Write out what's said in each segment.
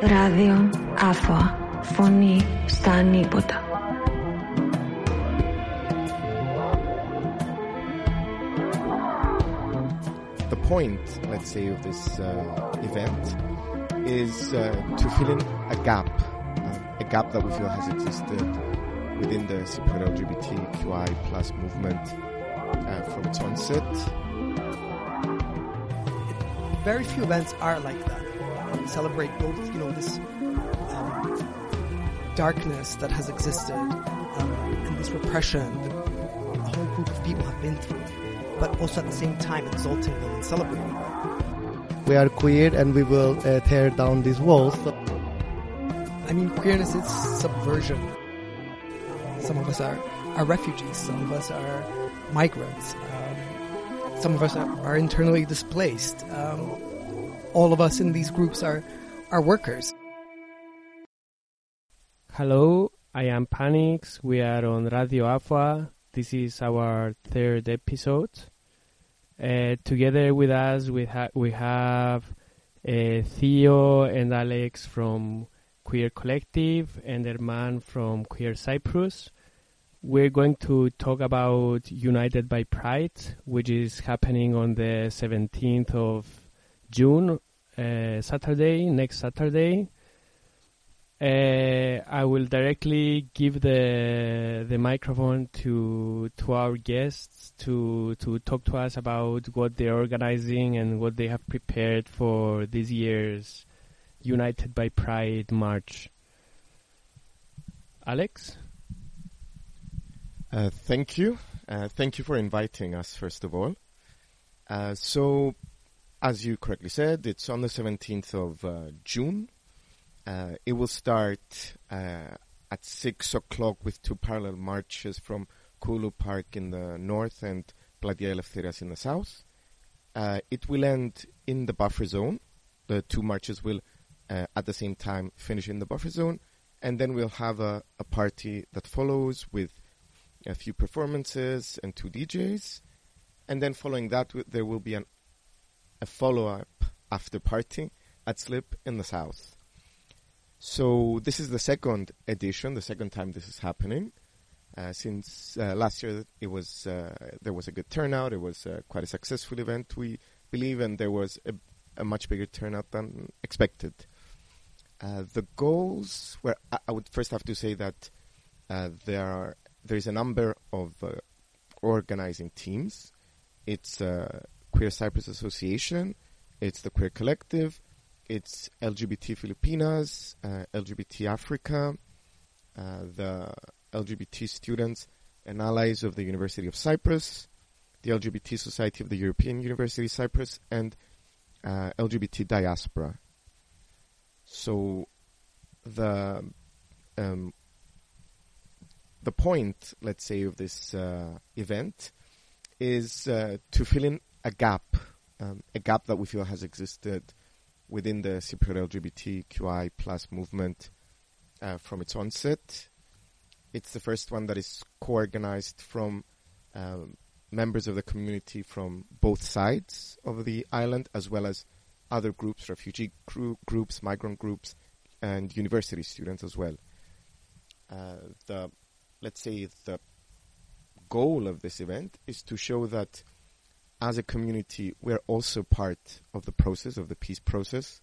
Ράδιο Άφωα. Φωνή στα ανίποτα. The point, let's say, of this uh, event is uh, to fill in a gap, um, a gap that we feel has existed within the Cypriot LGBTQI plus movement uh, from its onset. very few events are like that. um, celebrate both, you know, this um, darkness that has existed um, and this repression that a whole group of people have been through, but also at the same time exalting them and celebrating them. We are queer and we will uh, tear down these walls. I mean, queerness is subversion. Some of us are, are refugees. Some of us are migrants. Um, some of us are, are internally displaced. Um, all of us in these groups are, are workers. Hello, I am Panix. We are on Radio Afoa. This is our third episode. Uh, together with us, we, ha- we have uh, Theo and Alex from Queer Collective and Erman from Queer Cyprus. We're going to talk about United by Pride, which is happening on the 17th of June, uh, Saturday, next Saturday. Uh, I will directly give the the microphone to to our guests to to talk to us about what they're organizing and what they have prepared for this year's United by Pride March. Alex? Uh, thank you. Uh, thank you for inviting us, first of all. Uh, so, as you correctly said, it's on the 17th of uh, June. Uh, it will start uh, at 6 o'clock with two parallel marches from Kuğulu Park in the north and Platia Eleftherias in the south. it will end in the buffer zone. The two marches will, at the same time, finish in the buffer zone. And then we'll have a, a party that follows with a few performances and two DJs, and then following that there will be an, a follow-up after party at Slip in the south. So this is the second edition, the second time this is happening. Uh, since uh, last year, it was uh, there was a good turnout. It was uh, quite a successful event, we believe, and there was a, a much bigger turnout than expected. Uh, the goals were. I, I would first have to say that uh, there are there is a number of organizing teams. It's Queer Cyprus Association, it's the Queer Collective, it's LGBT Filipinas, uh, LGBT Africa, uh, the LGBT students and allies of the University of Cyprus, the LGBT Society of the European University Cyprus, and uh, LGBT Diaspora. So the um, the point, let's say, of this uh, event is uh, to fill in a gap, um, a gap that we feel has existed within the Cypriot LGBTQI plus movement uh, from its onset. It's the first one that is co-organized from um, members of the community from both sides of the island, as well as other groups, refugee group, groups, migrant groups, and university students as well. Uh, the let's say the goal of this event is to show that as a community we're also part of the process of the peace process.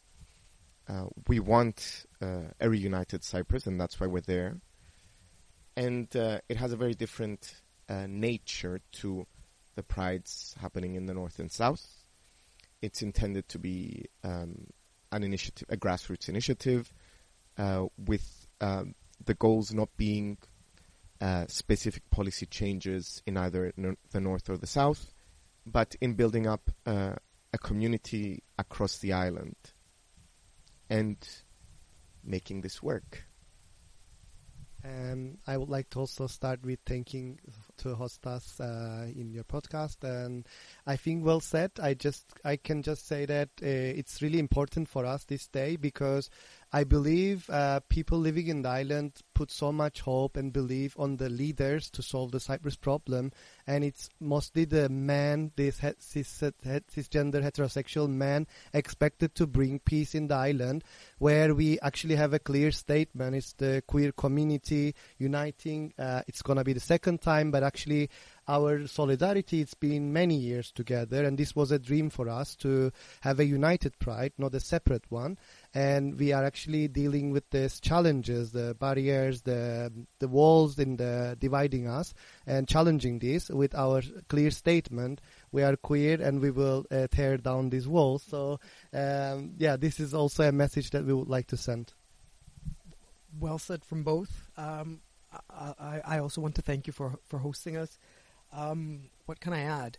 Uh, we want uh, a reunited Cyprus, and that's why we're there. And uh, it has a very different uh, nature to the prides happening in the north and south. It's intended to be um, an initiative, a grassroots initiative, uh, with um, the goals not being uh, specific policy changes in either the north or the south, but in building up uh, a community across the island and making this work. And I would like to also start with thanking to host us uh, in your podcast. And I think well said. I just I can just say that uh, it's really important for us this day because I believe uh, people living in the island put so much hope and belief on the leaders to solve the Cyprus problem, and it's mostly the man, this cis- cisgender heterosexual man, expected to bring peace in the island, where we actually have a clear statement. It's the queer community uniting. Uh, it's gonna be the second time, but actually our solidarity it's been many years together and this was a dream for us to have a united pride not a separate one and we are actually dealing with these challenges the barriers the the walls in the dividing us and challenging this with our clear statement we are queer and we will uh, tear down these walls. So um, yeah this is also a message that we would like to send. Well said from both. Um, I, I, also want to thank you for for hosting us. Um, what can I add?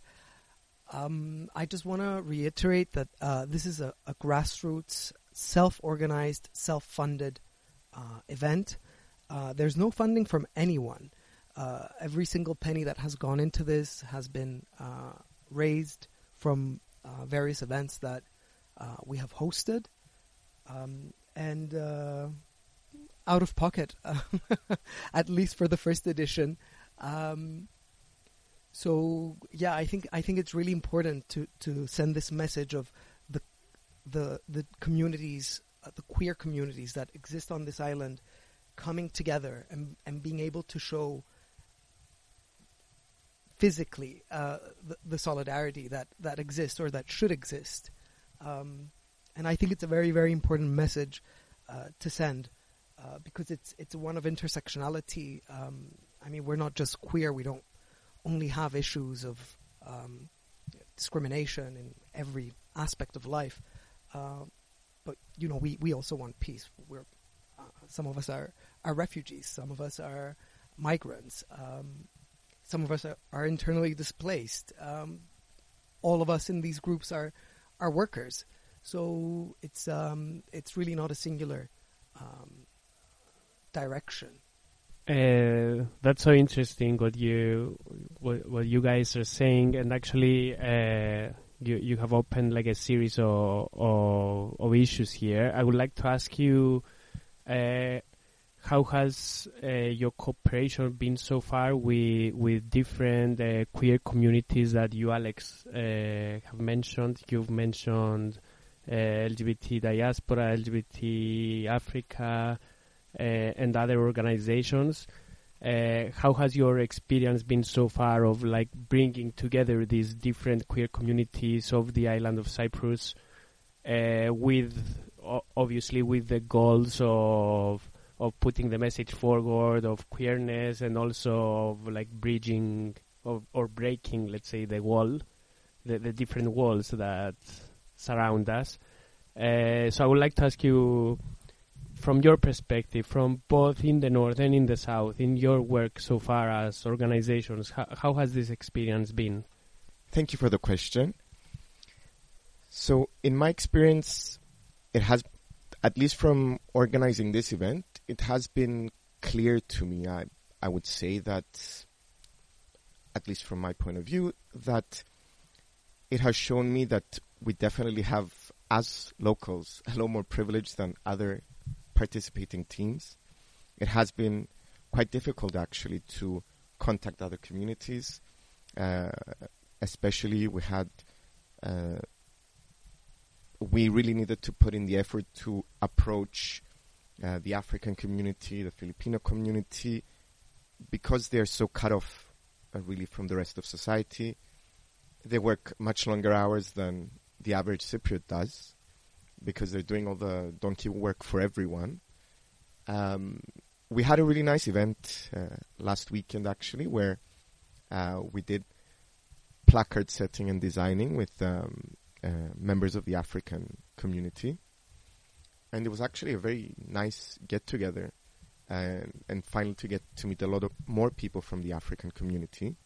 Um, I just want to reiterate that uh, this is a, a grassroots, self-organized, self-funded uh, event. Uh, there's no funding from anyone. Uh, every single penny that has gone into this has been uh, raised from uh, various events that we have hosted, um, and out of pocket, at least for the first edition. Um, so yeah, I think I think it's really important to to send this message of the the communities, uh, the queer communities that exist on this island, coming together and and being able to show physically uh, the, the, solidarity that that exists or that should exist. Um, and I think it's a very very important message uh, to send uh, because it's it's one of intersectionality. Um, I mean, we're not just queer. We don't only have issues of um, discrimination in every aspect of life. Uh, but you know, we, we also want peace. We're uh, some of us are are refugees. Some of us are migrants. Um, some of us are, are internally displaced. Um, all of us in these groups are are workers. So it's um, it's really not a singular um, direction. Uh, that's so interesting what you what, what you guys are saying, and actually, uh, you you have opened like a series of, of, of issues here. I would like to ask you, uh, how has uh, your cooperation been so far with with different uh, queer communities that you, Alex, uh, have mentioned? You've mentioned LGBT diaspora, LGBT Africa uh, and other organizations. Uh, how has your experience been so far of like bringing together these different queer communities of the island of Cyprus uh, with obviously with the goals of of putting the message forward of queerness and also of like bridging of, or breaking let's say the wall the, the different walls that surround us. Uh, so I would like to ask you from your perspective, from both in the north and in the south, in your work so far as organizations, how, how has this experience been? Thank you for the question. So, in my experience, it has, at least from organizing this event, it has been clear to me. I, I would say that, at least from my point of view, that it has shown me that we definitely have, as locals, a lot more privilege than other participating teams. It has been quite difficult actually to contact other communities. Uh, especially, we had uh, we really needed to put in the effort to approach uh, the African community, the Filipino community, because they're so cut off uh, really from the rest of society. They work much longer hours than the average Cypriot does because they're doing all the donkey work for everyone. Um, we had a really nice event uh, last weekend, actually, where uh, we did placard setting and designing with um, uh, members of the African community. And it was actually a very nice get together and, and finally to get to meet a lot of more people from the African community.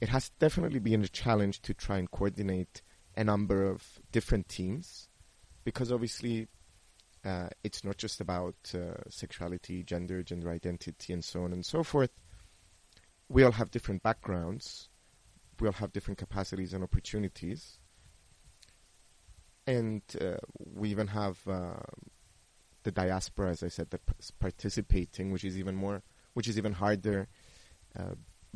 It has definitely been a challenge to try and coordinate a number of different teams because obviously uh, it's not just about uh, sexuality, gender, gender identity, and so on and so forth. We all have different backgrounds. We all have different capacities and opportunities. And uh, we even have uh, the diaspora, as I said, that's participating, which is even more, which is even harder uh,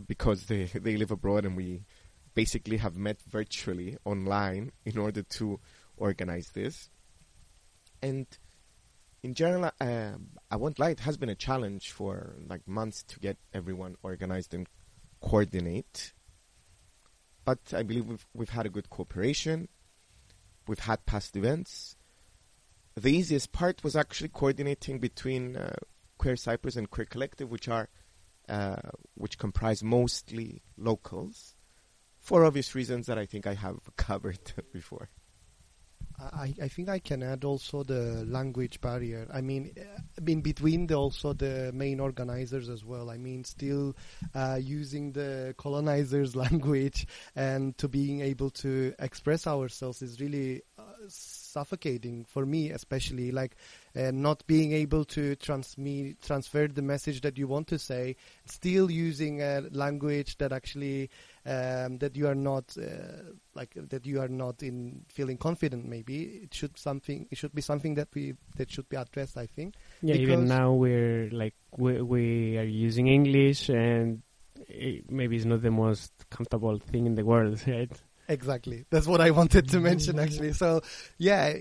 because they they live abroad and we basically have met virtually online in order to organize this. And in general, uh, I won't lie, it has been a challenge for like months to get everyone organized and coordinate. But I believe we've we've had a good cooperation. We've had past events. The easiest part was actually coordinating between uh, Queer Cyprus and Queer Collective, which are uh, which comprise mostly locals, for obvious reasons that I think I have covered before. I, I think I can add also the language barrier. I mean, in between the also the main organizers as well. I mean, still uh, using the colonizers' language and to being able to express ourselves is really uh, suffocating for me, especially like uh, not being able to transmit transfer the message that you want to say, still using a language that actually um, that you are not uh, like that you are not in feeling confident. Maybe it should something it should be something that we that should be addressed. I think. Yeah, even now we're like we we are using English and it maybe it's not the most comfortable thing in the world, right? Exactly. That's what I wanted to mention actually. So, yeah,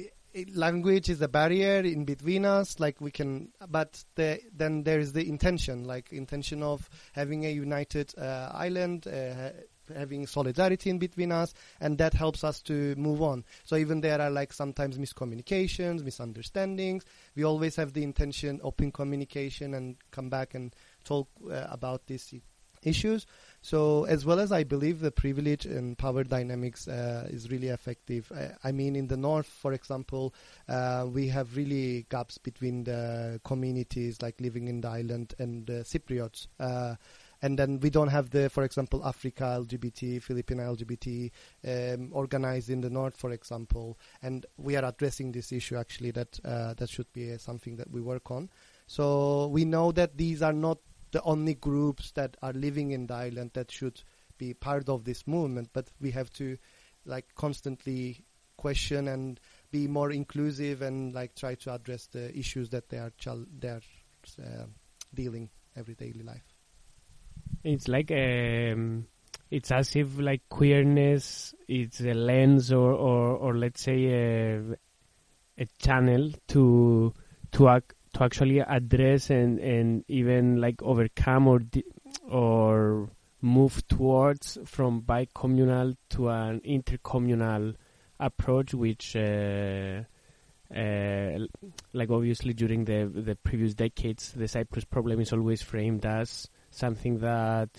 language is a barrier in between us like we can but the, then there is the intention like intention of having a united uh, island uh, having solidarity in between us and that helps us to move on so even there are like sometimes miscommunications misunderstandings we always have the intention open communication and come back and talk uh, about these issues so as well as I believe the privilege and power dynamics uh, is really effective. I, I, mean, in the north, for example, uh, we have really gaps between the communities like living in the island and the Cypriots. Uh, and then we don't have the, for example, Africa LGBT, Filipino LGBT um, organized in the north, for example. And we are addressing this issue actually. That uh, that should be uh, something that we work on. So we know that these are not the only groups that are living in the island that should be part of this movement. But we have to like constantly question and be more inclusive and like try to address the issues that they are chal- they are uh, dealing every daily life. It's like um, it's as if like queerness is a lens or or, or let's say a, a channel to to act to actually address and, and even like overcome or or move towards from bicommunal to an intercommunal approach, which uh, uh, like obviously during the the previous decades, the Cyprus problem is always framed as something that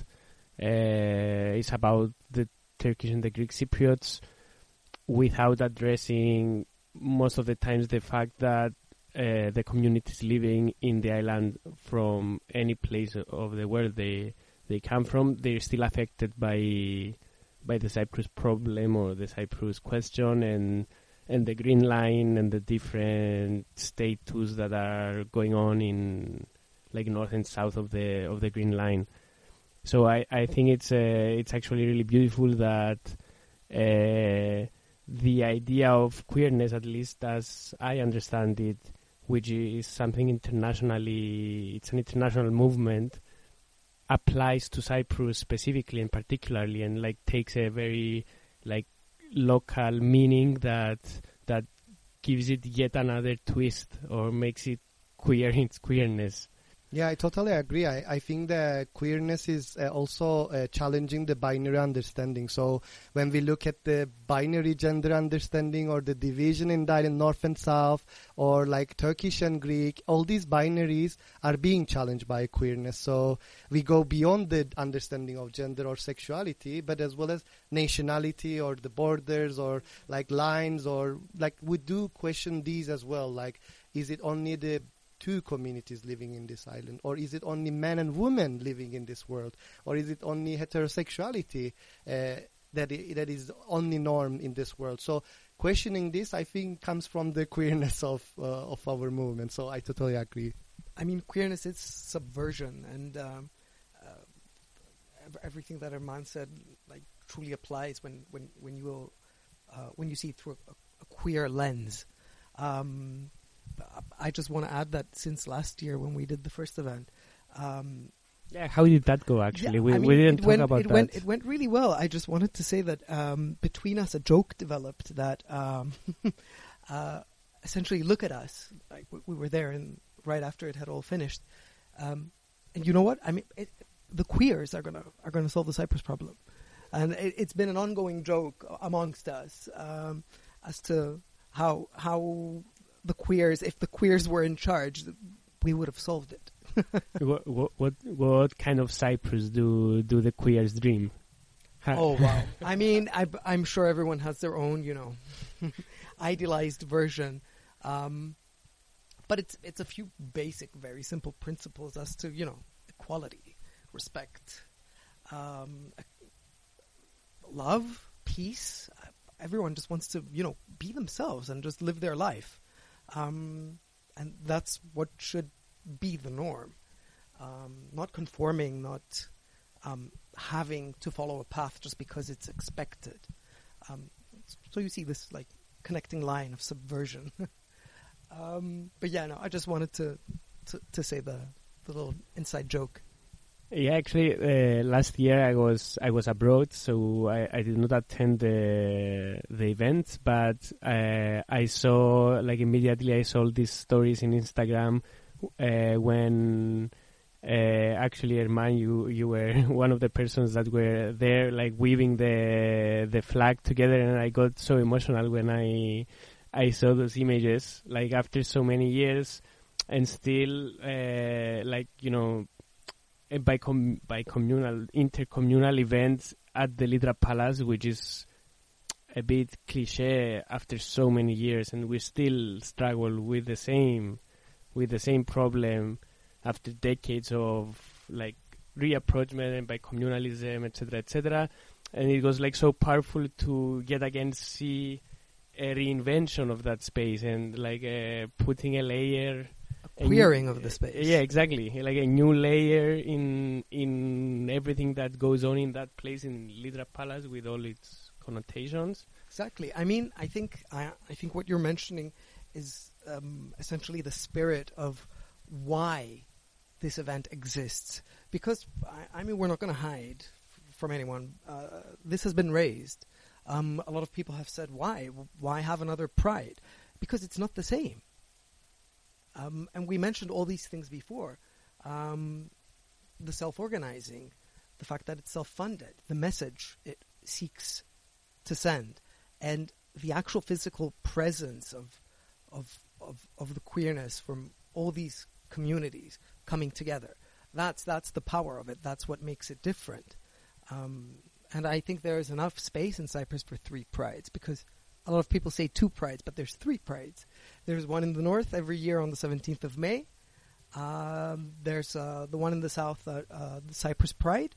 uh, is about the Turkish and the Greek Cypriots, without addressing most of the times the fact that uh, the communities living in the island from any place of the world they they come from, they're still affected by by the Cyprus problem or the Cyprus question and and the green line and the different status that are going on in like north and south of the of the green line. So I, I think it's uh, it's actually really beautiful that uh, the idea of queerness, at least as I understand it, which is something internationally, it's an international movement, applies to Cyprus specifically and particularly, and like takes a very like local meaning that that gives it yet another twist or makes it queer in its queerness. Yeah, I totally agree. I, I think the queerness is uh, also uh, challenging the binary understanding. So when we look at the binary gender understanding or the division in the north and south or like Turkish and Greek, all these binaries are being challenged by queerness. So we go beyond the understanding of gender or sexuality, but as well as nationality or the borders or like lines or like we do question these as well. Like, is it only the two communities living in this island? Or is it only men and women living in this world? Or is it only heterosexuality uh, that, I- that is only norm in this world? So questioning this, I think, comes from the queerness of, uh, of our movement. So I totally agree. I mean, queerness is subversion, and um, uh, everything that Erman said like truly applies when when when you uh, when you see it through a, a queer lens. Um, I just want to add that since last year when we did the first event, um, Yeah, how did that go? Actually, yeah, we I mean, we didn't talk went, about it that. Went, it went really well. I just wanted to say that um, between us, a joke developed that um, uh, essentially, look at us. Like we, we were there, and right after it had all finished, um, and you know what? I mean, it, the queers are gonna are gonna solve the Cyprus problem, and it, it's been an ongoing joke amongst us um, as to how how the queers, if the queers were in charge, we would have solved it. what, what what what kind of Cyprus do do the queers dream? Oh wow! I mean, I, I'm sure everyone has their own, you know, idealized version, um, but it's it's a few basic, very simple principles as to you know equality, respect, um, love, peace. Everyone just wants to you know be themselves and just live their life, um, and that's what should be the norm. Um, not conforming, not um, having to follow a path just because it's expected. Um, so you see this like connecting line of subversion. um, but yeah, no, I just wanted to to, to say the, the little inside joke. Yeah, actually, uh, last year I was I was abroad, so I, I did not attend the the event. But uh, I saw like immediately I saw these stories in Instagram uh, when uh, actually Erman, you you were one of the persons that were there, like weaving the the flag together, and I got so emotional when I I saw those images. Like after so many years, and still, uh, like you know by com- bicommunal intercommunal events at the Ledra Palace, which is a bit cliche after so many years, and we still struggle with the same with the same problem after decades of like reapproachment and bicommunalism, etc., etc. And it was like so powerful to yet again see a reinvention of that space and like uh, putting a layer Queering of the space. Yeah, exactly. Like a new layer in in everything that goes on in that place in Ledra Palace with all its connotations. Exactly. I mean, I think I, I think what you're mentioning is um, essentially the spirit of why this event exists. Because I, I mean, we're not going to hide f- from anyone. Uh, this has been raised. Um, a lot of people have said, "Why? Why have another Pride?" Because it's not the same. Um, and we mentioned all these things before. Um, the self-organizing, the fact that it's self-funded, the message it seeks to send, and the actual physical presence of of of, of the queerness from all these communities coming together. That's that's the power of it. That's what makes it different. Um, and I think there is enough space in Cyprus for three prides because a lot of people say two prides, but there's three prides. There's one in the north every year on the 17th of May. Um, there's uh, the one in the south, uh, uh, the Cyprus Pride,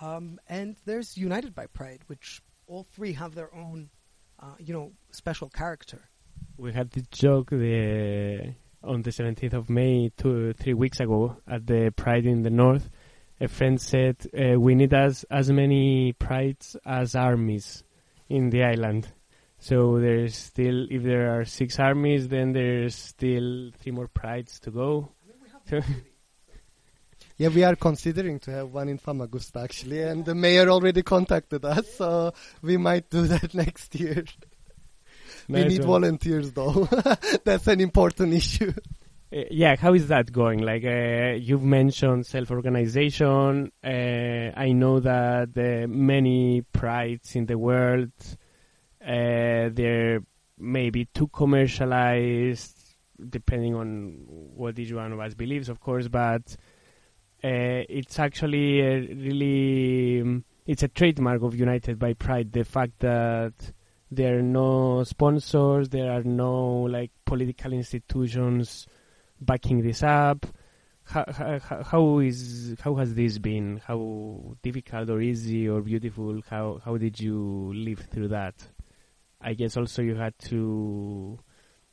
um, and there's United by Pride, which all three have their own, uh, you know, special character. We had this joke the on the 17th of May, two three weeks ago at the Pride in the North. A friend said uh, we need as as many prides as armies in the island. So there's still, if there are six armies, then there's still three more prides to go. Yeah, we are considering to have one in Famagusta actually, and the mayor already contacted us, so we might do that next year. we Nice need one. volunteers though. That's an important issue. Uh, yeah, how is that going? Like uh, you've mentioned self-organization. Uh, I know that uh, many prides in the world uh, they're maybe too commercialized, depending on what each one of us believes, of course. But uh, it's actually a really it's a trademark of United by Pride. The fact that there are no sponsors, there are no like political institutions backing this up. How, how, how is how has this been? How difficult or easy or beautiful? How how did you live through that? I guess also you had to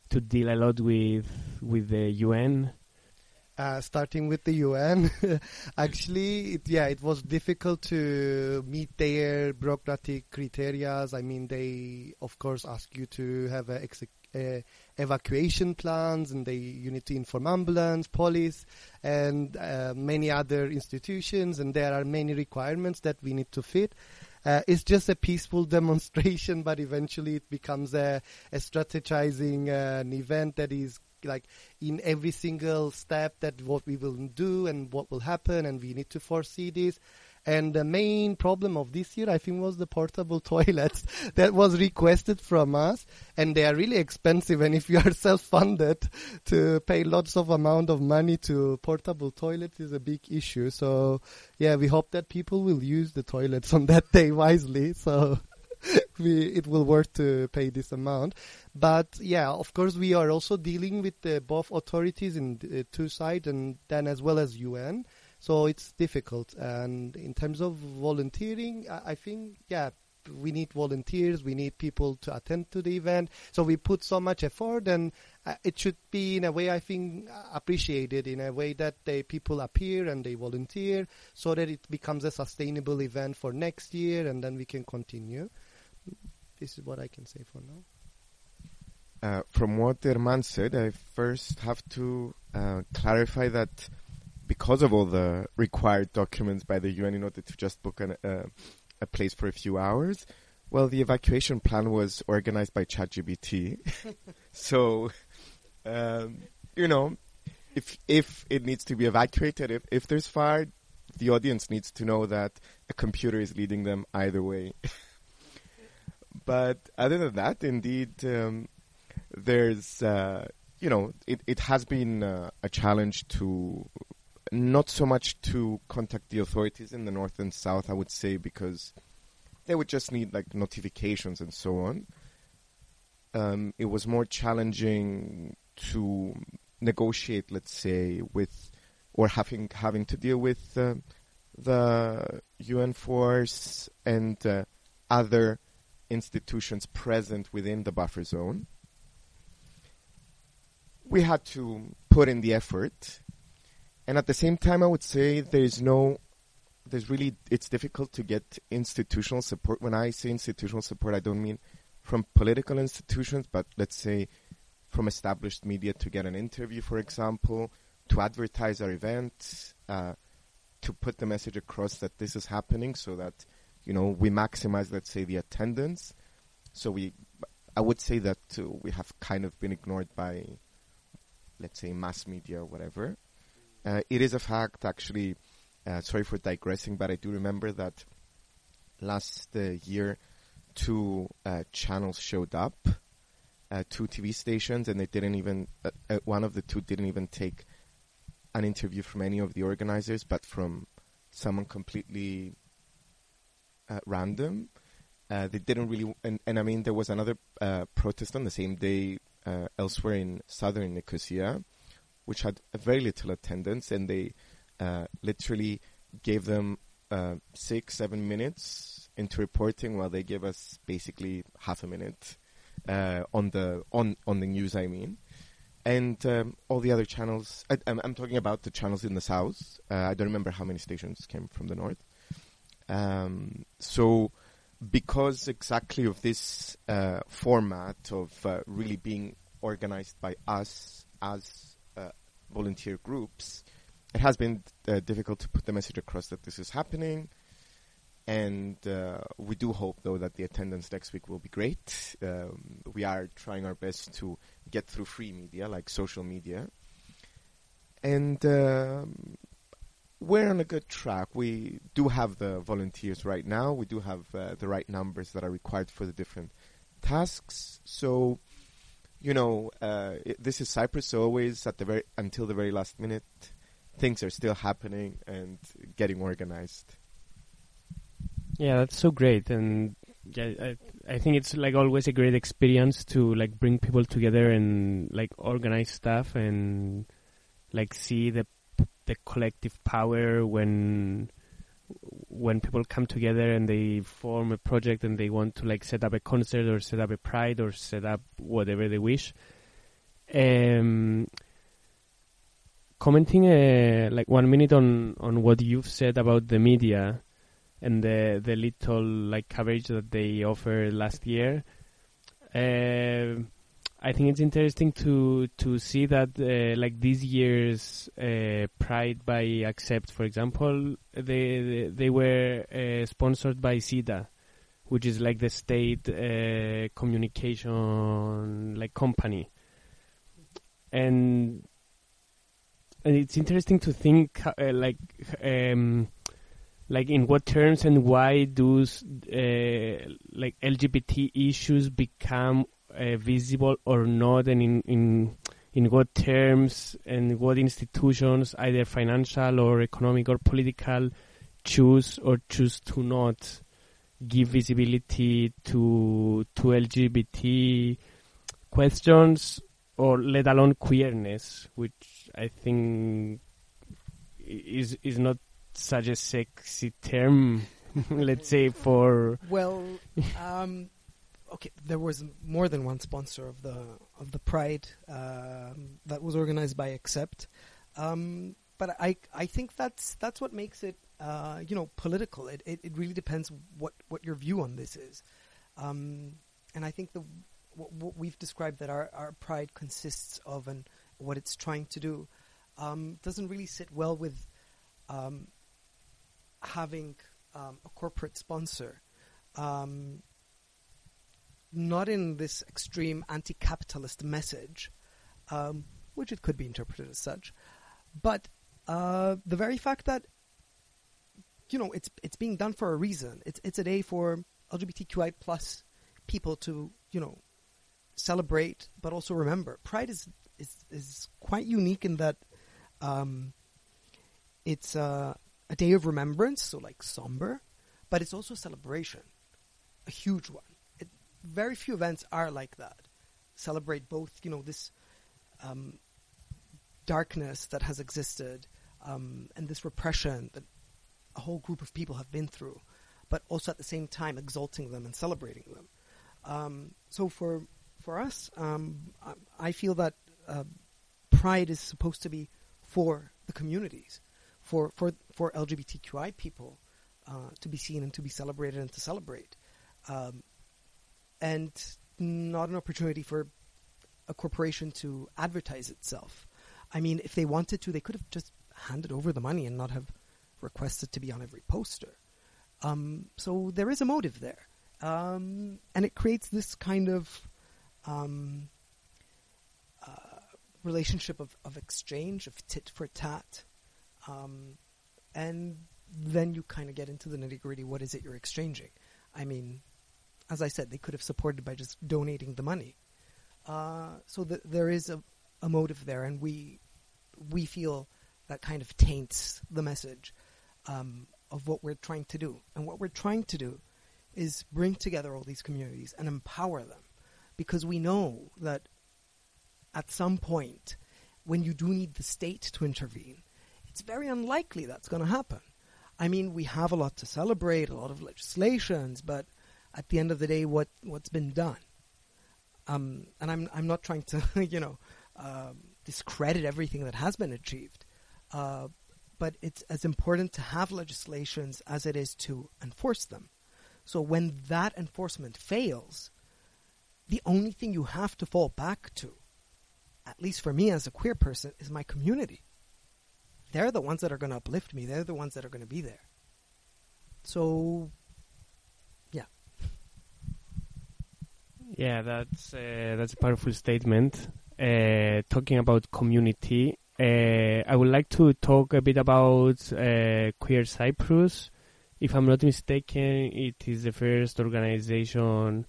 to deal a lot with with the UN. Uh, starting with the UN, actually, it, yeah, it was difficult to meet their bureaucratic criteria. I mean, they of course ask you to have a ex- uh, evacuation plans, and they you need to inform ambulance, police, and uh, many other institutions, and there are many requirements that we need to fit. Uh, it's just a peaceful demonstration, but eventually it becomes a, a strategizing uh, an event that is like in every single step that what we will do and what will happen, and we need to foresee this. And the main problem of this year, I think, was the portable toilets that was requested from us, and they are really expensive. And if you are self-funded, to pay lots of amount of money to portable toilets is a big issue. So, yeah, we hope that people will use the toilets on that day wisely. So. we, it will worth to pay this amount. But yeah, of course, we are also dealing with uh, both authorities in the two sides and then as well as UN. So it's difficult. And in terms of volunteering, I, I think, yeah, we need volunteers, we need people to attend to the event. So we put so much effort, and uh, it should be in a way I think appreciated in a way that they people appear and they volunteer, so that it becomes a sustainable event for next year, and then we can continue. This is what I can say for now. Uh, from what Erman said, I first have to uh, clarify that because of all the required documents by the UN in order to just book an, uh, a place for a few hours, well, the evacuation plan was organized by ChatGPT. so, um, you know, if if it needs to be evacuated, if if there's fire, the audience needs to know that a computer is leading them either way. but other than that, indeed, um, there's uh, you know it it has been uh, a challenge to not so much to contact the authorities in the north and south, I would say, because they would just need like notifications and so on. Um, it was more challenging to negotiate, let's say, with or having having to deal with uh, the UN force and uh, other institutions present within the buffer zone. We had to put in the effort and at the same time, I would say there's no, there's really, it's difficult to get institutional support. When I say institutional support, I don't mean from political institutions, but let's say from established media to get an interview, for example, to advertise our event, uh, to put the message across that this is happening so that, you know, we maximize, let's say, the attendance. So we, I would say that uh, we have kind of been ignored by, let's say, mass media or whatever. Uh, it is a fact, actually. Uh, sorry for digressing, but I do remember that last uh, year, two uh, channels showed up, uh, two TV stations, and they didn't even. Uh, one of the two didn't even take an interview from any of the organizers, but from someone completely random. they didn't really, and, and, I mean, there was another protest on the same day elsewhere in southern Nicosia which had very little attendance, and they uh, literally gave them uh, six, seven minutes into reporting, while they gave us basically half a minute uh, on the on on the news. I mean, and um, all the other channels. I, am talking about the channels in the south. Uh, I don't remember how many stations came from the north. Um, so because exactly of this uh, format of uh, really being organized by us as volunteer groups, it has been uh, difficult to put the message across that this is happening. And uh, we do hope, though, that the attendance next week will be great. Um, we are trying our best to get through free media, like social media. And um, we're on a good track. We do have the volunteers right now. We do have uh, the right numbers that are required for the different tasks. So you know, uh, it, this is Cyprus. So always at the very until the very last minute, things are still happening and getting organized. Yeah, that's so great, and yeah, I, I think it's like always a great experience to like bring people together and like organize stuff and like see the the collective power when when people come together and they form a project and they want to like set up a concert or set up a pride or set up whatever they wish. Um, commenting uh, like one minute on on what you've said about the media and the the little like coverage that they offered last year. Uh, I think it's interesting to to see that uh, like this year's uh, Pride by Accept, for example, they they, were uh, sponsored by CYTA, which is like the state uh, communication like company, and and it's interesting to think uh, like um, like in what terms and why do uh, like LGBT issues become uh, visible or not, and in, in in what terms and what institutions, either financial or economic or political, choose or choose to not give visibility to to LGBT questions or let alone queerness, which I think is is not such a sexy term, let's say for Well, um, okay, there was more than one sponsor of the of the Pride um, that was organized by Accept, um, but I I think that's that's what makes it uh, you know political. It, it it really depends what what your view on this is, um, and I think the what, what we've described that our our Pride consists of and what it's trying to do um, doesn't really sit well with um, having um, a corporate sponsor. Um, not in this extreme anti-capitalist message, um, which it could be interpreted as such, but uh, the very fact that you know it's it's being done for a reason. It's it's a day for LGBTQI plus people to you know celebrate, but also remember. Pride is is is quite unique in that um, it's uh, a day of remembrance, so like somber, but it's also a celebration, a huge one very few events are like that. Celebrate both, you know, this um, darkness that has existed um, and this repression that a whole group of people have been through, but also at the same time exalting them and celebrating them. Um, so for for us, um, I, feel that uh, pride is supposed to be for the communities, for for for LGBTQI people uh, to be seen and to be celebrated and to celebrate. Um, and not an opportunity for a corporation to advertise itself. I mean, if they wanted to, they could have just handed over the money and not have requested to be on every poster. Um, so there is a motive there. Um, and it creates this kind of um, uh, relationship of, of exchange, of tit for tat. Um, and then you kind of get into the nitty gritty what is it you're exchanging? I mean, as I said, they could have supported by just donating the money. Uh, so th- there is a, a motive there, and we we feel that kind of taints the message um, of what we're trying to do. And what we're trying to do is bring together all these communities and empower them, because we know that at some point, when you do need the state to intervene, it's very unlikely that's going to happen. I mean, we have a lot to celebrate, a lot of legislations, but at the end of the day what what's been done. Um, and I'm I'm not trying to you know uh, discredit everything that has been achieved, uh, but it's as important to have legislations as it is to enforce them. So when that enforcement fails, the only thing you have to fall back to, at least for me as a queer person, is my community. They're the ones that are going to uplift me. They're the ones that are going to be there. So Yeah, that's uh, that's a powerful statement. Uh, talking about community, uh, I would like to talk a bit about uh, Queer Cyprus. If I'm not mistaken, it is the first organization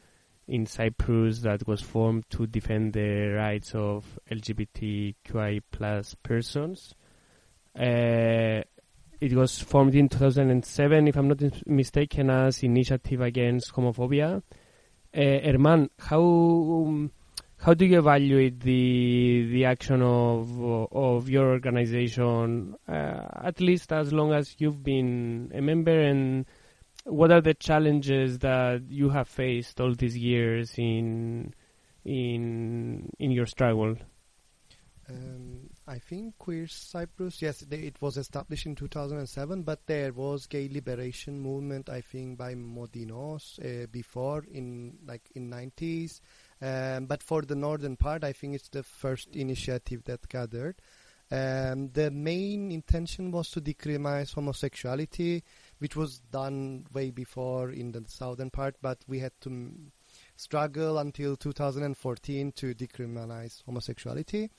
in Cyprus that was formed to defend the rights of LGBTQI plus persons. Uh, it was formed in 2007, if I'm not mistaken, as Initiative Against Homophobia Erman, how um, how do you evaluate the the action of of your organization, uh, at least as long as you've been a member, and what are the challenges that you have faced all these years in in in your struggle? Um, I think Queer Cyprus, yes, they, it was established in 2007, but there was gay liberation movement, I think, by Modinos uh, before in like in 90s. Um, but for the northern part, I think it's the first initiative that gathered. Um, the main intention was to decriminalize homosexuality, which was done way before in the southern part, but we had to struggle until 2014 to decriminalize homosexuality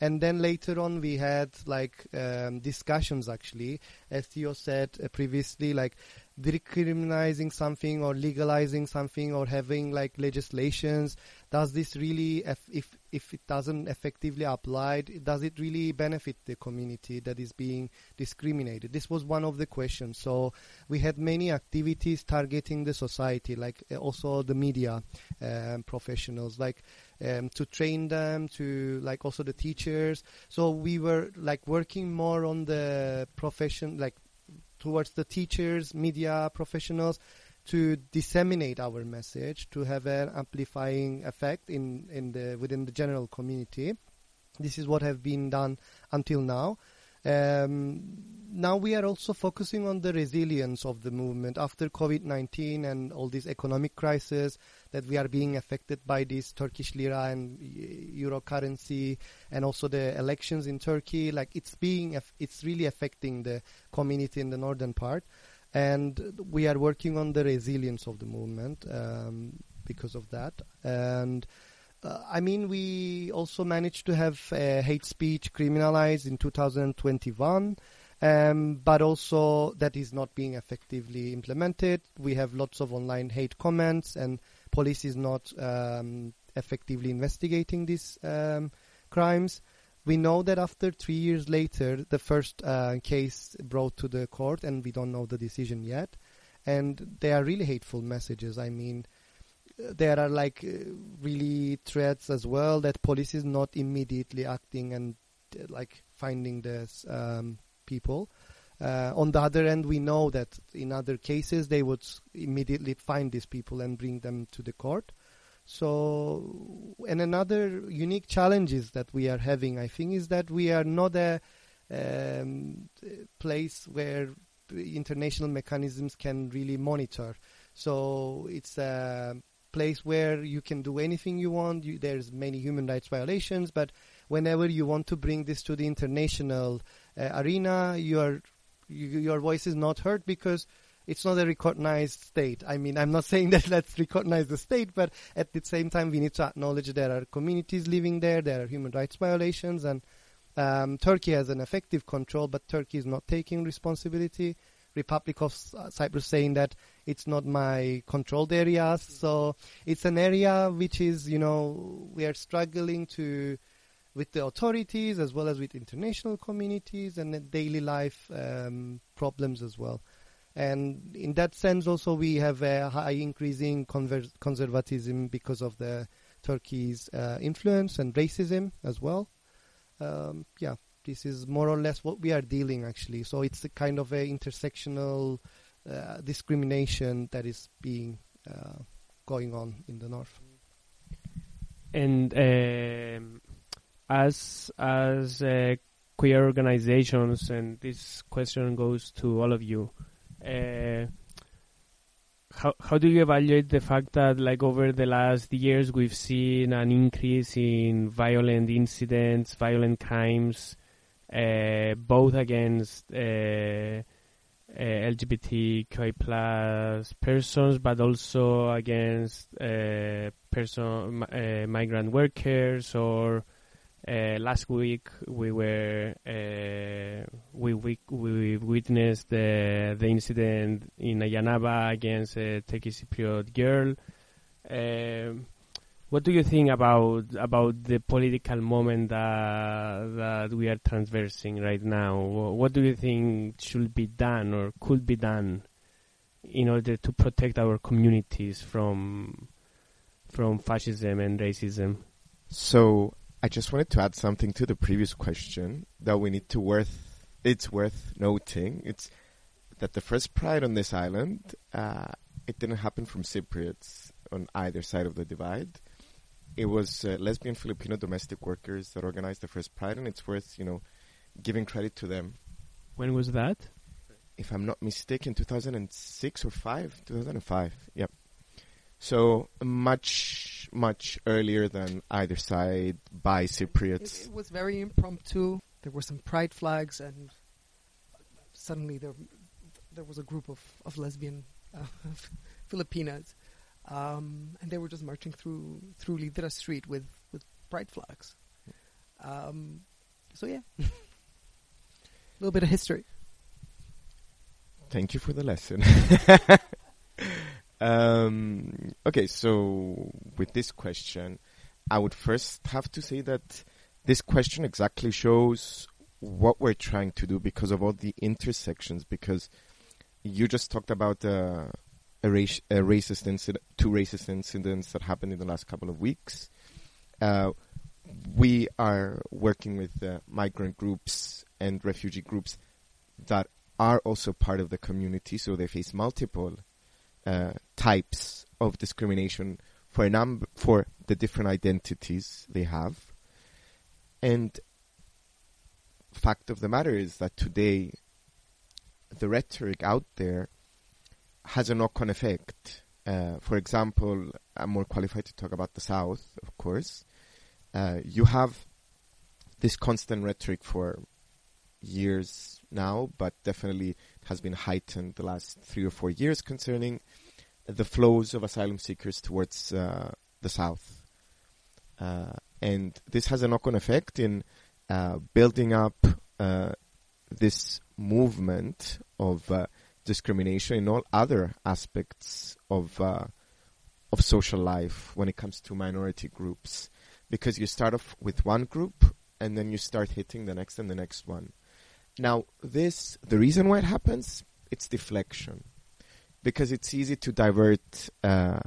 and then later on we had like um, discussions actually. As theo said uh, previously like decriminalizing something or legalizing something or having like legislations does this really if if, it doesn't effectively apply does it really benefit the community that is being discriminated? This was one of the questions. So we had many activities targeting the society like uh, also the media um, professionals. Like um, to train them, to like also the teachers. So we were like working more on the profession, like towards the teachers, media professionals, to disseminate our message, to have an amplifying effect in in the within the general community. This is what have been done until now. Um, now we are also focusing on the resilience of the movement after COVID-19 and all this economic crisis that we are being affected by this Turkish lira and euro currency and also the elections in Turkey. Like it's being, it's really affecting the community in the northern part. And we are working on the resilience of the movement um, because of that. And uh, I mean, we also managed to have uh, hate speech criminalized in 2021. Um, but also that is not being effectively implemented. We have lots of online hate comments, and police is not um, effectively investigating these um, crimes. We know that after three years later, the first uh, case brought to the court, and we don't know the decision yet. And they are really hateful messages. I mean, there are like uh, really threats as well that police is not immediately acting and uh, like finding this um, people. Uh, on the other end, we know that in other cases they would immediately find these people and bring them to the court. So, and another unique challenges that we are having, I think, is that we are not a um, place where international mechanisms can really monitor. So it's a place where you can do anything you want. You, there's many human rights violations, but whenever you want to bring this to the international arena, your your voice is not heard because it's not a recognized state. I mean, I'm not saying that let's recognize the state, but at the same time, we need to acknowledge there are communities living there, there are human rights violations, and um, Turkey has an effective control, but Turkey is not taking responsibility. Republic of Cyprus saying that it's not my controlled areas, so it's an area which is, you know, we are struggling to with the authorities as well as with international communities and daily life um, problems as well. And in that sense, also we have a high increasing conver- conservatism because of the Turkey's uh, influence and racism as well. Um, yeah, this is more or less what we are dealing actually. So it's a kind of a intersectional uh, discrimination that is being uh, going on in the north. And um, as as uh, queer organizations, and this question goes to all of you. Uh, how how do you evaluate the fact that like over the last years we've seen an increase in violent incidents, violent crimes, uh, both against uh, uh, LGBTQI plus persons, but also against uh, person uh, migrant workers or uh, last week we were uh, we, we we witnessed the the incident in Ayia Napa against a Turkish Cypriot girl. Um, what do you think about about the political moment that that we are traversing right now? What do you think should be done or could be done in order to protect our communities from from fascism and racism? So I just wanted to add something to the previous question that we need to worth. It's worth noting. It's that the first pride on this island, uh, it didn't happen from Cypriots on either side of the divide. it was uh, lesbian Filipino domestic workers that organized the first Pride, and it's worth you know giving credit to them. When was that? If I'm not mistaken, 2006 or five, 2005. Yep. So much much earlier than either side by It, Cypriots. it was very impromptu. There were some pride flags, and suddenly there there was a group of of lesbian uh, Filipinas, um, and they were just marching through through Ledra Street with with pride flags. Um, so yeah, a little bit of history. Thank you for the lesson. um, okay, so with this question, I would first have to say that this question exactly shows what we're trying to do because of all the intersections. Because you just talked about uh, a, a racist incident, two racist incidents that happened in the last couple of weeks. Uh, we are working with uh, migrant groups and refugee groups that are also part of the community, so they face multiple uh, types of discrimination for a number for the different identities they have. And fact of the matter is that today, the rhetoric out there has a knock-on effect. Uh, for example, I'm more qualified to talk about the South, of course. Uh, you have this constant rhetoric for years now, but definitely has been heightened the last three or four years concerning the flows of asylum seekers towards uh, the south. Uh, and this has a knock-on effect in uh, building up uh, this movement of uh, discrimination in all other aspects of uh, of social life when it comes to minority groups, because you start off with one group and then you start hitting the next and the next one. Now, this, the reason why it happens, it's deflection. Because it's easy to divert uh,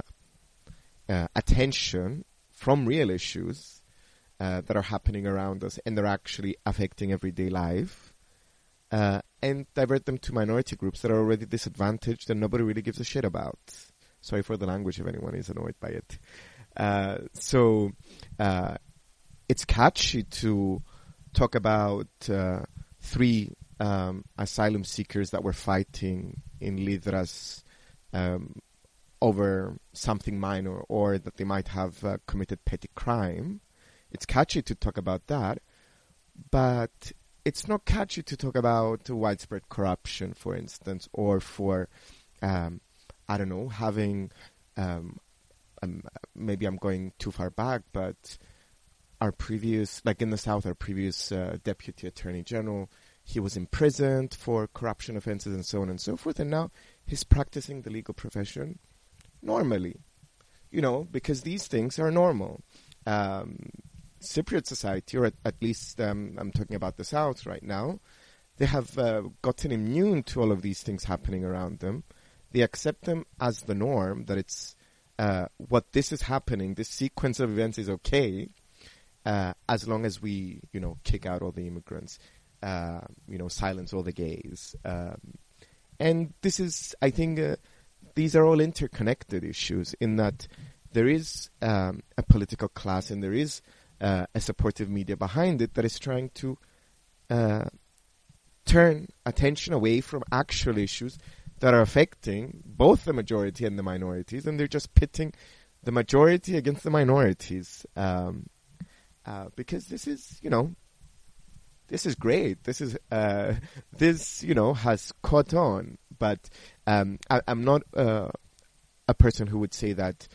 uh, attention from real issues uh, that are happening around us and they're actually affecting everyday life, uh, and divert them to minority groups that are already disadvantaged and nobody really gives a shit about. Sorry for the language if anyone is annoyed by it. Uh, so, uh, it's catchy to talk about three um, asylum seekers that were fighting in Ledras um, over something minor or that they might have uh, committed petty crime. It's catchy to talk about that, but it's not catchy to talk about widespread corruption, for instance, or for, um, I don't know, having, um, um, maybe I'm going too far back, but our previous, like in the South, our previous uh, Deputy Attorney General, he was imprisoned for corruption offenses and so on and so forth, and now he's practicing the legal profession normally, you know, because these things are normal. Um, Cypriot society, or at, at least um, I'm talking about the South right now, they have uh, gotten immune to all of these things happening around them. They accept them as the norm, that it's uh, what this is happening, this sequence of events is okay, uh, as long as we, you know, kick out all the immigrants, uh, you know, silence all the gays. Um, and this is, I think, uh, these are all interconnected issues in that there is um, a political class and there is uh, a supportive media behind it that is trying to uh, turn attention away from actual issues that are affecting both the majority and the minorities, and they're just pitting the majority against the minorities. Um, uh, because this is, you know, this is great. This is, uh, this, you know, has caught on. But um, I, am not uh, a person who would say that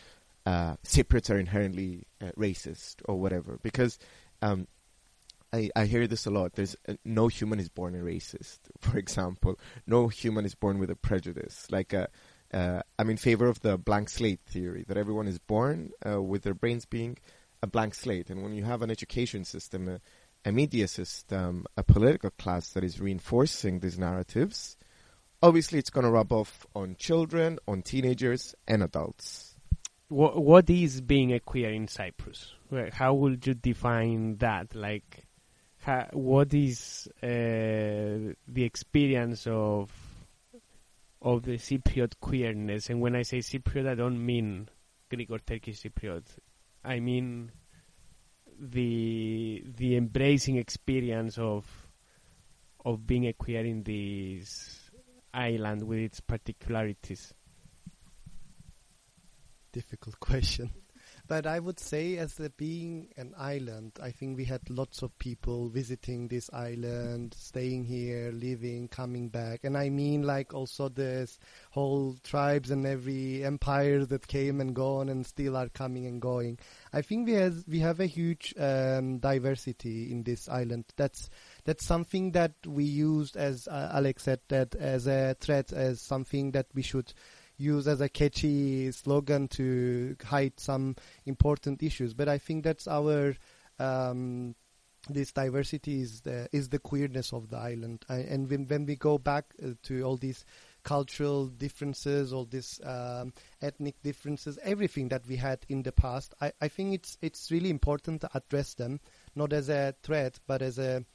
uh, Cypriots are inherently uh, racist or whatever, because um, I, I hear this a lot. There's uh, no human is born a racist, for example. No human is born with a prejudice. Like, uh, uh, I'm in favor of the blank slate theory that everyone is born uh, with their brains being a blank slate, and when you have an education system, a, a media system, a political class that is reinforcing these narratives, obviously it's going to rub off on children, on teenagers, and adults. What what is being a queer in Cyprus? How would you define that? Like, how, what is uh, the experience of of the Cypriot queerness? And when I say Cypriot, I don't mean Greek or Turkish Cypriot. I mean the the embracing experience of of being a queer in this island with its particularities. difficult question. But I would say, as being an island, I think we had lots of people visiting this island, staying here, living, coming back, and I mean like also this whole tribes and every empire that came and gone and still are coming and going. I think we has we have a huge um, diversity in this island. That's that's something that we used, as uh, Alex said, that as a threat, as something that we should use as a catchy slogan to hide some important issues. But I think that's our um, this diversity is the is the queerness of the island. And when when we go back uh, to all these cultural differences, all these um, ethnic differences, everything that we had in the past, I, I think it's it's really important to address them, not as a threat, but as a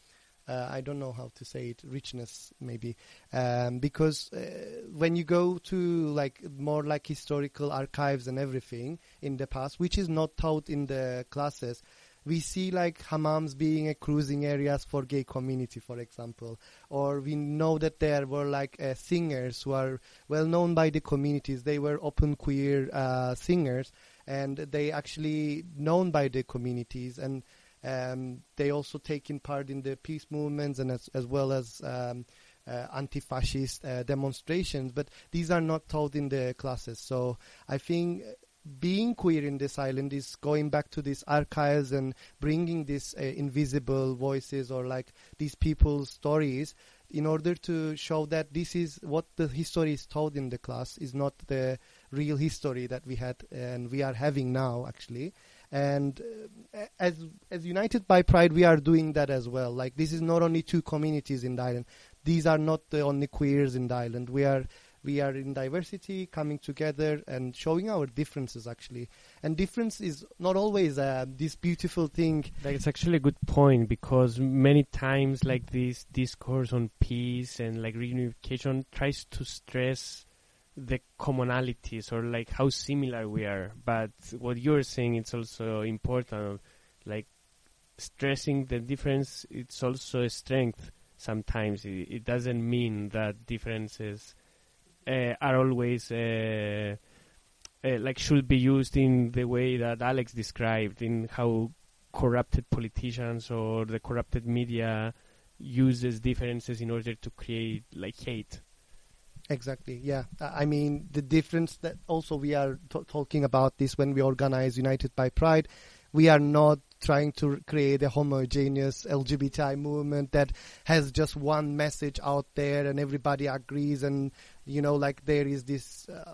uh, I don't know how to say it, richness maybe, um, because uh, when you go to like more like historical archives and everything in the past, which is not taught in the classes, we see like hammams being a cruising areas for gay community, for example, or we know that there were like uh, singers who are well known by the communities. They were open queer uh, singers, and they actually known by the communities. And um, they also taking part in the peace movements and as, as well as um, uh, anti-fascist uh, demonstrations, but these are not taught in the classes. So I think being queer in this island is going back to these archives and bringing these uh, invisible voices or like these people's stories in order to show that this is what the history is told in the class is not the real history that we had and we are having now actually and uh, as as United by Pride, we are doing that as well. Like this is not only two communities in the island; these are not the only queers in the island. We are we are in diversity, coming together and showing our differences actually. And difference is not always uh, this beautiful thing. It's actually a good point because many times, like this discourse on peace and like reunification tries to stress the commonalities or like how similar we are. But what you're saying it's also important, like stressing the difference. It's also a strength. Sometimes it, it doesn't mean that differences uh, are always uh, uh, like should be used in the way that Alex described in how corrupted politicians or the corrupted media uses differences in order to create like hate. Exactly. Yeah. I mean, the difference that also we are t- talking about this when we organize United by Pride. We are not trying to create a homogeneous LGBTI movement that has just one message out there and everybody agrees and you know like there is this uh,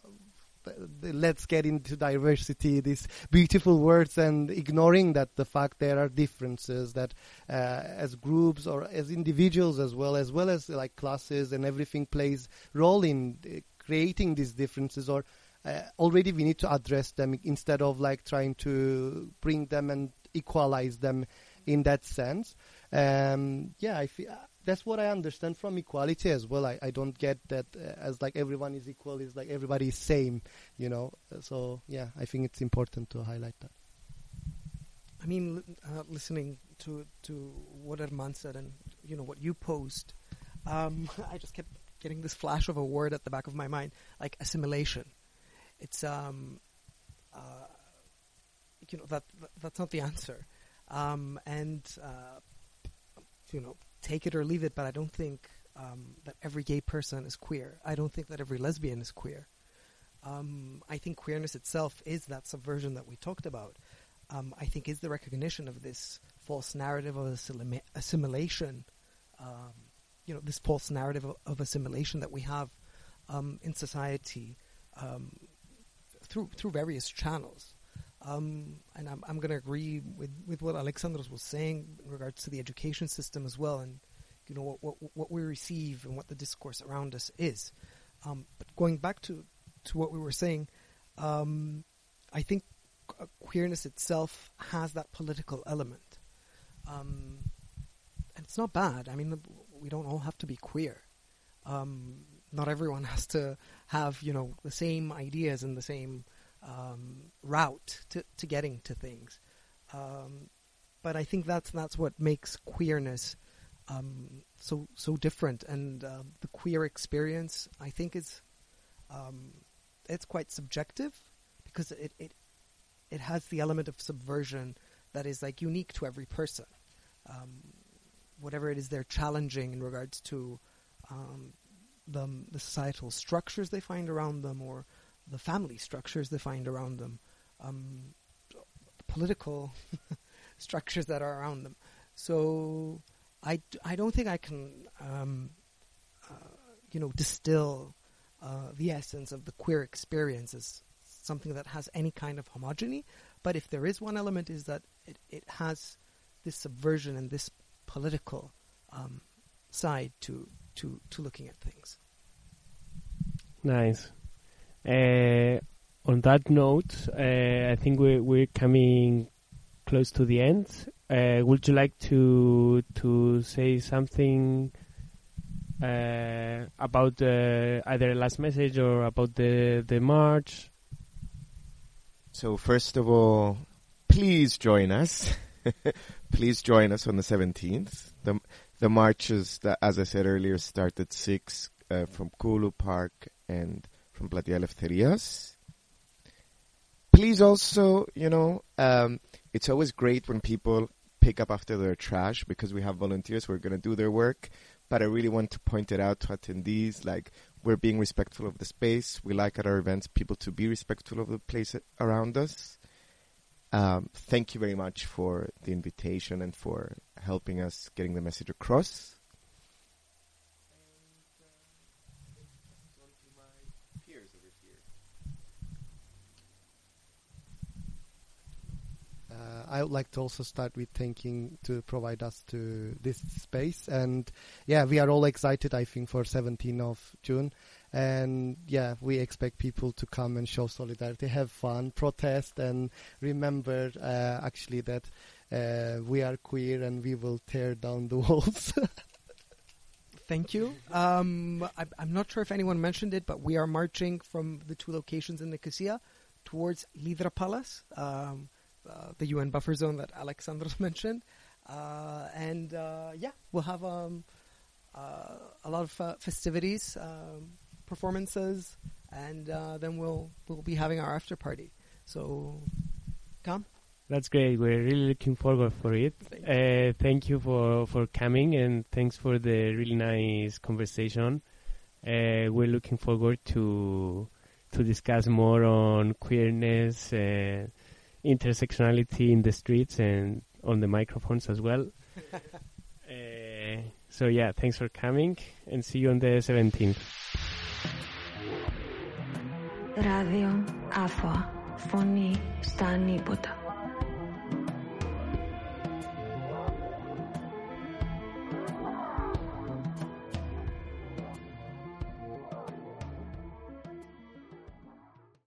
let's get into diversity, these beautiful words, and ignoring that the fact there are differences that uh, as groups or as individuals as well, as well as like classes and everything plays role in uh, creating these differences or uh, already we need to address them instead of like trying to bring them and equalize them in that sense. Um, yeah, I feel that's what I understand from equality as well. I, I don't get that uh, as like everyone is equal is like everybody is same, you know. So yeah, I think it's important to highlight that. I mean, uh, listening to to what Erman said and you know what you posed, um, I just kept getting this flash of a word at the back of my mind, like assimilation. It's um, uh, you know that, that that's not the answer, um, and uh, you know take it or leave it, but I don't think um, that every gay person is queer. I don't think that every lesbian is queer. Um, I think queerness itself is that subversion that we talked about. Um, I think is the recognition of this false narrative of assimila- assimilation. Um, you know, this false narrative of, of assimilation that we have um, in society um, through through various channels. Um, and I'm, I'm going to agree with, with what Alexandros was saying in regards to the education system as well, and you know what, what, what we receive and what the discourse around us is. Um, but going back to to what we were saying, um, I think queerness itself has that political element, um, and it's not bad. I mean, we don't all have to be queer. Um, not everyone has to have you know the same ideas and the same um, route to, to getting to things. Um, but I think that's that's what makes queerness um, so so different, and um, the queer experience I think is um, it's quite subjective because it, it it has the element of subversion that is like unique to every person. Um, whatever it is they're challenging in regards to the, the societal structures they find around them or the family structures they find around them, um, political structures that are around them. So I, d- I don't think I can, um, uh, you know, distill uh, the essence of the queer experience as something that has any kind of homogeny. But if there is one element, is that it, it has this subversion and this political um, side to, to, to looking at things. Nice. Uh, on that note, uh, I think we're, we're coming close to the end. Uh, would you like to to say something uh, about either last message or about the the march? So first of all, please join us. please join us on the 17th. The the marches, that, as I said earlier, start at six uh, from Kuğulu Park and from Platia. Please also, you know, um, it's always great when people pick up after their trash because we have volunteers who are going to do their work. But I really want to point it out to attendees, like we're being respectful of the space. We like at our events people to be respectful of the place around us. Um, thank you very much for the invitation and for helping us getting the message across. I would like to also start with thanking to provide us to this space and yeah we are all excited I think for 17th of June and yeah we expect people to come and show solidarity have fun protest and remember uh, actually that uh, we are queer and we will tear down the walls Thank you. Um, I, I'm not sure if anyone mentioned it, but we are marching from the two locations in the Nicosia towards Ledra Palace. Um, the UN buffer zone that Alexandros mentioned. Uh, and uh, yeah, we'll have um, uh, a lot of uh, festivities, um, performances, and uh, then we'll we'll be having our after party. So, come. That's great. We're really looking forward for it. Thank Uh, thank you for, for coming and thanks for the really nice conversation. Uh, we're looking forward to to discuss more on queerness, uh, intersectionality in the streets and on the microphones as well. uh, so yeah, thanks for coming and see you on the 17th. Ράδιο Άφωα. Φωνή στα ανίποτα.